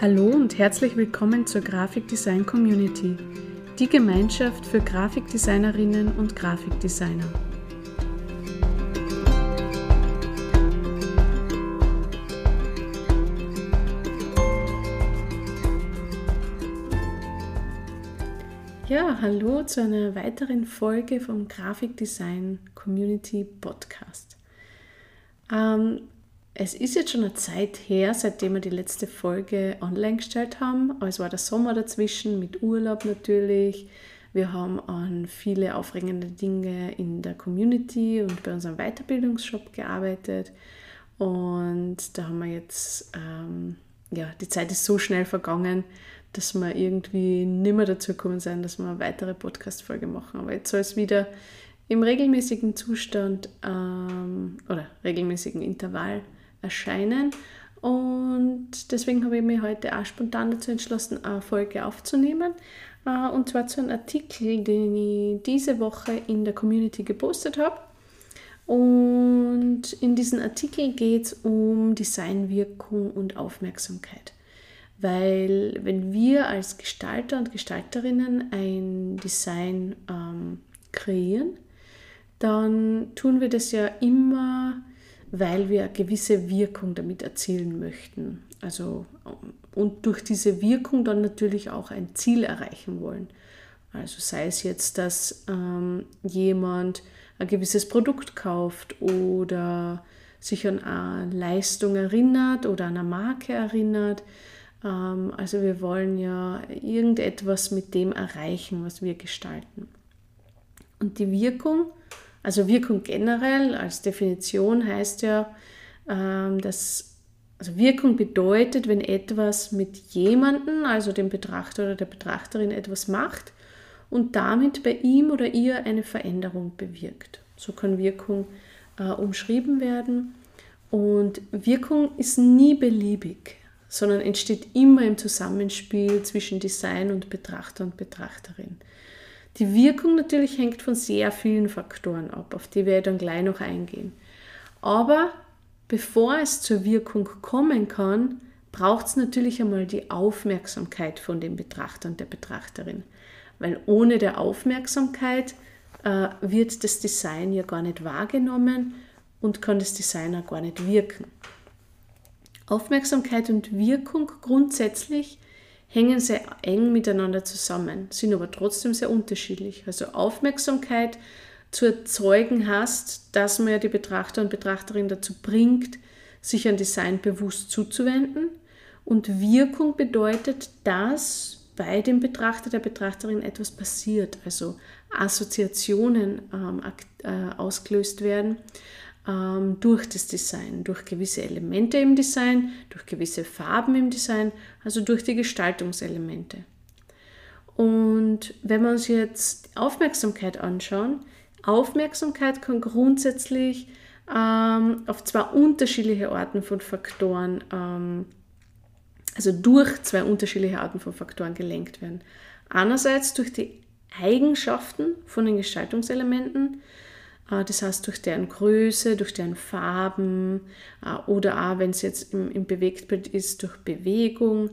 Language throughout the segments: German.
Hallo und herzlich willkommen zur Grafikdesign Community, die Gemeinschaft für Grafikdesignerinnen und Grafikdesigner. Ja, hallo zu einer weiteren Folge vom Grafikdesign Community Podcast. Ähm, es ist jetzt schon eine Zeit her, seitdem wir die letzte Folge online gestellt haben. Es war der Sommer dazwischen mit Urlaub natürlich. Wir haben an viele aufregende Dinge in der Community und bei unserem Weiterbildungsshop gearbeitet. Und da haben wir jetzt, ähm, ja, die Zeit ist so schnell vergangen, dass wir irgendwie nimmer dazu gekommen sind, dass wir eine weitere Podcast-Folge machen. Aber jetzt soll es wieder im regelmäßigen Zustand ähm, oder regelmäßigen Intervall erscheinen. Und deswegen habe ich mich heute auch spontan dazu entschlossen, eine Folge aufzunehmen. Äh, und zwar zu einem Artikel, den ich diese Woche in der Community gepostet habe. Und in diesem Artikel geht es um Designwirkung und Aufmerksamkeit. Weil wenn wir als Gestalter und Gestalterinnen ein Design ähm, kreieren, dann tun wir das ja immer weil wir eine gewisse Wirkung damit erzielen möchten. Also, und durch diese Wirkung dann natürlich auch ein Ziel erreichen wollen. Also sei es jetzt, dass ähm, jemand ein gewisses Produkt kauft oder sich an eine Leistung erinnert oder an eine Marke erinnert. Ähm, also wir wollen ja irgendetwas mit dem erreichen, was wir gestalten. Und die Wirkung also Wirkung generell als Definition heißt ja, ähm, dass also Wirkung bedeutet, wenn etwas mit jemandem, also dem Betrachter oder der Betrachterin etwas macht und damit bei ihm oder ihr eine Veränderung bewirkt. So kann Wirkung äh, umschrieben werden. Und Wirkung ist nie beliebig, sondern entsteht immer im Zusammenspiel zwischen Design und Betrachter und Betrachterin. Die Wirkung natürlich hängt von sehr vielen Faktoren ab, auf die wir dann gleich noch eingehen. Aber bevor es zur Wirkung kommen kann, braucht es natürlich einmal die Aufmerksamkeit von dem Betrachter und der Betrachterin. Weil ohne der Aufmerksamkeit äh, wird das Design ja gar nicht wahrgenommen und kann das Design auch gar nicht wirken. Aufmerksamkeit und Wirkung grundsätzlich hängen sehr eng miteinander zusammen, sind aber trotzdem sehr unterschiedlich. Also Aufmerksamkeit zu erzeugen hast, dass man ja die Betrachter und Betrachterin dazu bringt, sich an Design bewusst zuzuwenden. Und Wirkung bedeutet, dass bei dem Betrachter, der Betrachterin etwas passiert, also Assoziationen ähm, äh, ausgelöst werden ähm, durch das Design, durch gewisse Elemente im Design, durch gewisse Farben im Design, also durch die Gestaltungselemente. Und wenn wir uns jetzt Aufmerksamkeit anschauen, Aufmerksamkeit kann grundsätzlich ähm, auf zwei unterschiedliche Arten von Faktoren, ähm, also durch zwei unterschiedliche Arten von Faktoren gelenkt werden. Einerseits durch die Eigenschaften von den Gestaltungselementen, das heißt, durch deren Größe, durch deren Farben äh, oder auch, wenn es jetzt im, Bewegtbild ist, durch Bewegung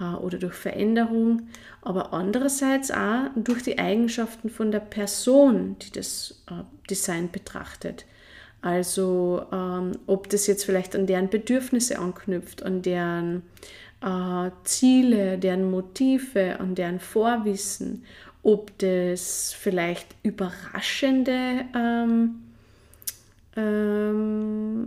äh, oder durch Veränderung, aber andererseits auch durch die Eigenschaften von der Person, die das Design betrachtet. Also ähm, ob das jetzt vielleicht an deren Bedürfnisse anknüpft, an deren Ziele, deren Motive, an deren Vorwissen ob das vielleicht überraschende ähm, ähm,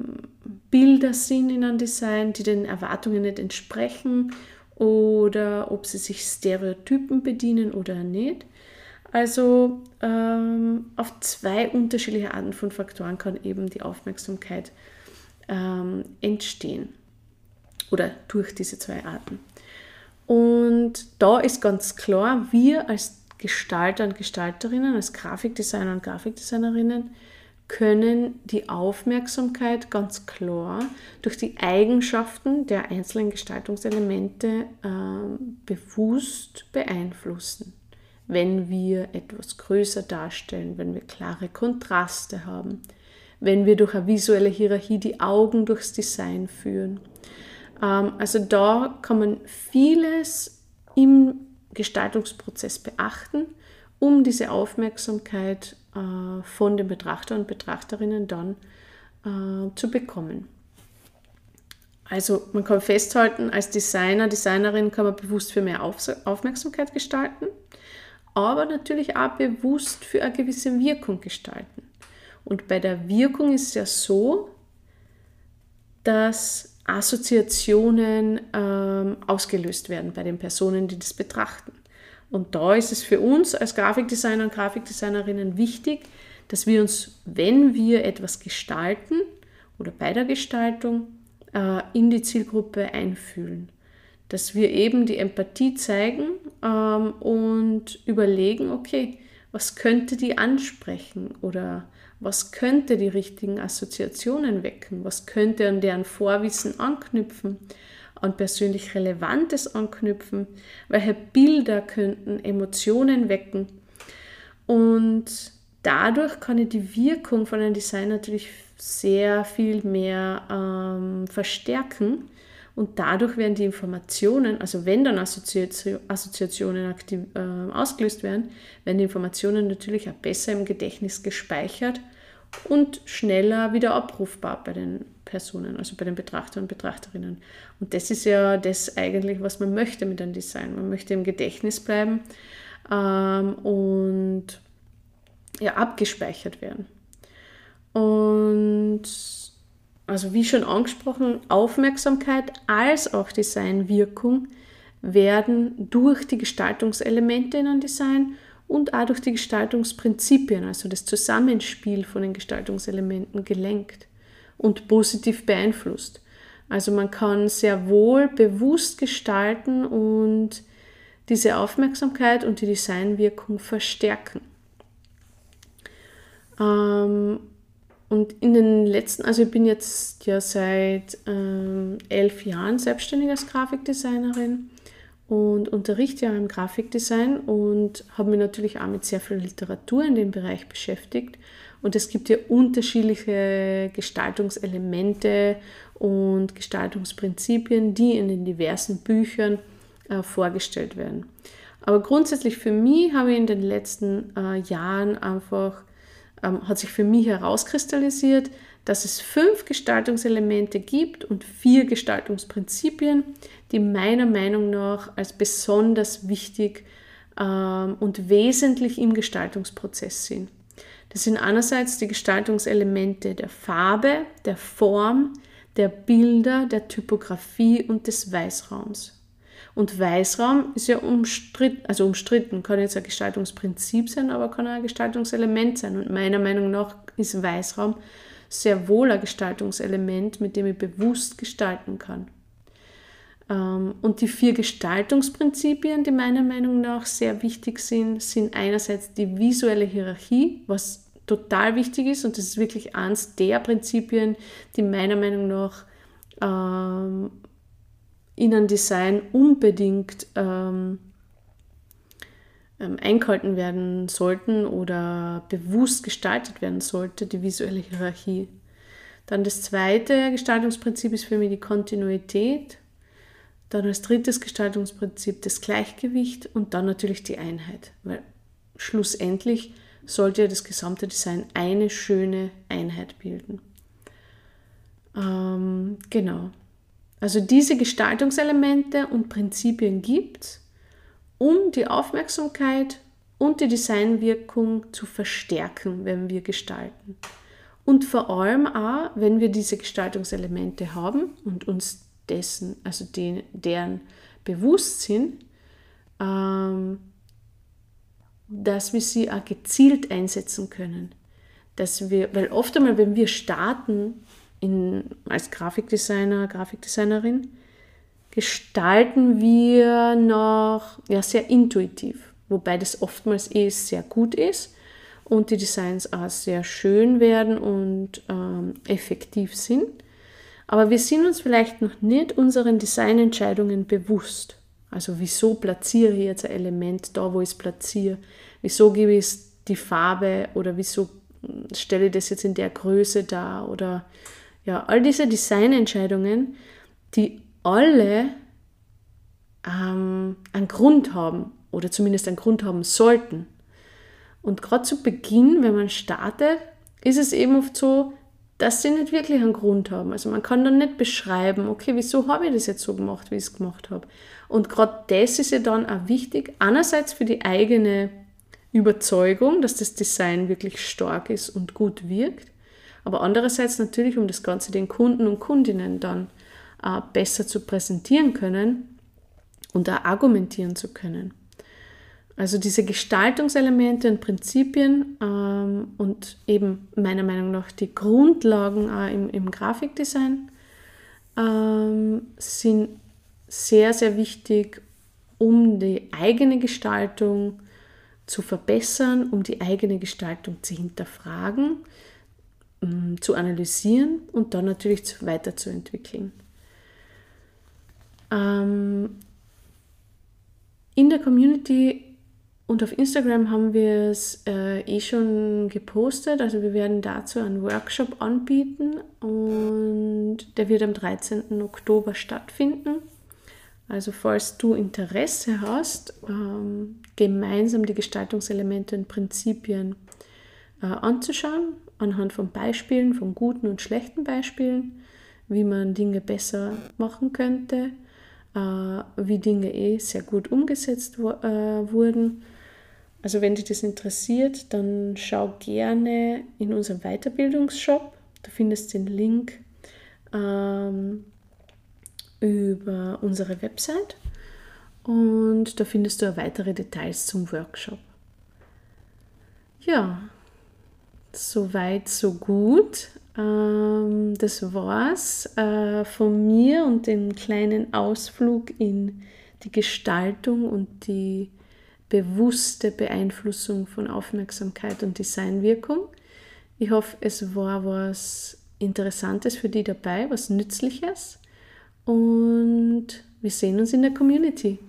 Bilder sind in einem Design, die den Erwartungen nicht entsprechen oder ob sie sich Stereotypen bedienen oder nicht. Also ähm, auf zwei unterschiedliche Arten von Faktoren kann eben die Aufmerksamkeit ähm, entstehen oder durch diese zwei Arten. Und da ist ganz klar, wir als Gestalter und Gestalterinnen, als Grafikdesigner und Grafikdesignerinnen können die Aufmerksamkeit ganz klar durch die Eigenschaften der einzelnen Gestaltungselemente äh, bewusst beeinflussen. Wenn wir etwas größer darstellen, wenn wir klare Kontraste haben, wenn wir durch eine visuelle Hierarchie die Augen durchs Design führen, Ähm, also da kann man vieles im Gestaltungsprozess beachten, um diese Aufmerksamkeit äh, von den Betrachter und Betrachterinnen dann äh, zu bekommen. Also man kann festhalten, als Designer, Designerin kann man bewusst für mehr Aufmerksamkeit gestalten, aber natürlich auch bewusst für eine gewisse Wirkung gestalten. Und bei der Wirkung ist es ja so, dass Assoziationen ähm, ausgelöst werden bei den Personen, die das betrachten. Und da ist es für uns als Grafikdesigner und Grafikdesignerinnen wichtig, dass wir uns, wenn wir etwas gestalten oder bei der Gestaltung, äh, in die Zielgruppe einfühlen. Dass wir eben die Empathie zeigen ähm, und überlegen, okay, was könnte die ansprechen oder was könnte die richtigen Assoziationen wecken, was könnte an deren Vorwissen anknüpfen, an persönlich Relevantes anknüpfen, welche Bilder könnten Emotionen wecken. Und dadurch kann ich die Wirkung von einem Design natürlich sehr viel mehr ähm, verstärken. Und dadurch werden die Informationen, also wenn dann Assoziationen aktiv, äh, ausgelöst werden, werden die Informationen natürlich auch besser im Gedächtnis gespeichert und schneller wieder abrufbar bei den Personen, also bei den Betrachtern und Betrachterinnen. Und das ist ja das eigentlich, was man möchte mit einem Design. Man möchte im Gedächtnis bleiben ähm, und ja, abgespeichert werden. Und also wie schon angesprochen, Aufmerksamkeit als auch Designwirkung werden durch die Gestaltungselemente in einem Design und auch durch die Gestaltungsprinzipien, also das Zusammenspiel von den Gestaltungselementen gelenkt und positiv beeinflusst. Also man kann sehr wohl bewusst gestalten und diese Aufmerksamkeit und die Designwirkung verstärken. Ähm, und in den letzten, also ich bin jetzt ja seit ähm, elf Jahren selbstständig als Grafikdesignerin und unterrichte ja im Grafikdesign und habe mich natürlich auch mit sehr viel Literatur in dem Bereich beschäftigt. Und es gibt ja unterschiedliche Gestaltungselemente und Gestaltungsprinzipien, die in den diversen Büchern äh, vorgestellt werden. Aber grundsätzlich für mich habe ich in den letzten äh, Jahren einfach ähm, hat sich für mich herauskristallisiert, dass es fünf Gestaltungselemente gibt und vier Gestaltungsprinzipien, die meiner Meinung nach als besonders wichtig ähm, und wesentlich im Gestaltungsprozess sind. Das sind einerseits die Gestaltungselemente der Farbe, der Form, der Bilder, der Typografie und des Weißraums. Und Weißraum ist ja umstritten, also umstritten, kann jetzt ein Gestaltungsprinzip sein, aber kann auch ein Gestaltungselement sein. Und meiner Meinung nach ist Weißraum sehr wohl ein Gestaltungselement, mit dem ich bewusst gestalten kann. Ähm, und die vier Gestaltungsprinzipien, die meiner Meinung nach sehr wichtig sind, sind einerseits die visuelle Hierarchie, was total wichtig ist und das ist wirklich eines der Prinzipien, die meiner Meinung nach ähm, in Design unbedingt ähm, eingehalten werden sollten oder bewusst gestaltet werden sollte, die visuelle Hierarchie. Dann das zweite Gestaltungsprinzip ist für mich die Kontinuität. Dann als drittes Gestaltungsprinzip das Gleichgewicht und dann natürlich die Einheit. Weil schlussendlich sollte ja das gesamte Design eine schöne Einheit bilden. Ähm, genau. Also diese Gestaltungselemente und Prinzipien gibt es, um die Aufmerksamkeit und die Designwirkung zu verstärken, wenn wir gestalten. Und vor allem auch, wenn wir diese Gestaltungselemente haben und uns dessen, also den, deren bewusst sind, ähm, dass wir sie auch gezielt einsetzen können. Dass wir, weil oft einmal, wenn wir starten, in, als Grafikdesigner, Grafikdesignerin, gestalten wir noch ja, sehr intuitiv, wobei das oftmals eh sehr gut ist und die Designs auch sehr schön werden und ähm, effektiv sind. Aber wir sind uns vielleicht noch nicht unseren Designentscheidungen bewusst. Also wieso platziere ich jetzt ein Element da, wo ich es platziere? Wieso gebe ich es die Farbe oder wieso stelle ich das jetzt in der Größe da? Oder ja, all diese Designentscheidungen, die alle ähm, einen Grund haben oder zumindest einen Grund haben sollten. Und gerade zu Beginn, wenn man startet, ist es eben oft so, dass sie nicht wirklich einen Grund haben. Also man kann dann nicht beschreiben, okay, wieso habe ich das jetzt so gemacht, wie ich es gemacht habe. Und gerade das ist ja dann auch wichtig, einerseits für die eigene Überzeugung, dass das Design wirklich stark ist und gut wirkt, aber andererseits natürlich, um das Ganze den Kunden und Kundinnen dann äh, besser zu präsentieren können und da argumentieren zu können. Also diese Gestaltungselemente und Prinzipien ähm, und eben meiner Meinung nach die Grundlagen äh, im, im, Grafikdesign ähm, sind sehr, sehr wichtig, um die eigene Gestaltung zu verbessern, um die eigene Gestaltung zu hinterfragen, ähm, zu analysieren und dann natürlich weiterzuentwickeln. Ähm, in der Community und auf Instagram haben wir es äh, eh schon gepostet. Also wir werden dazu einen Workshop anbieten und der wird am 13. Oktober stattfinden. Also falls du Interesse hast, ähm, gemeinsam die Gestaltungselemente und Prinzipien äh, anzuschauen, anhand von Beispielen, von guten und schlechten Beispielen, wie man Dinge besser machen könnte, äh, wie Dinge eh sehr gut umgesetzt wo, äh, wurden also wenn dich das interessiert, dann schau gerne in unserem Weiterbildungsshop. Du findest den Link ähm, über unsere Website und da findest du auch weitere Details zum Workshop. Ja, soweit, so gut. Ähm, das war's äh, von mir und dem kleinen Ausflug in die Gestaltung und die bewusste Beeinflussung von Aufmerksamkeit und Designwirkung. Ich hoffe, es war was Interessantes für die dabei, was Nützliches. Und wir sehen uns in der Community.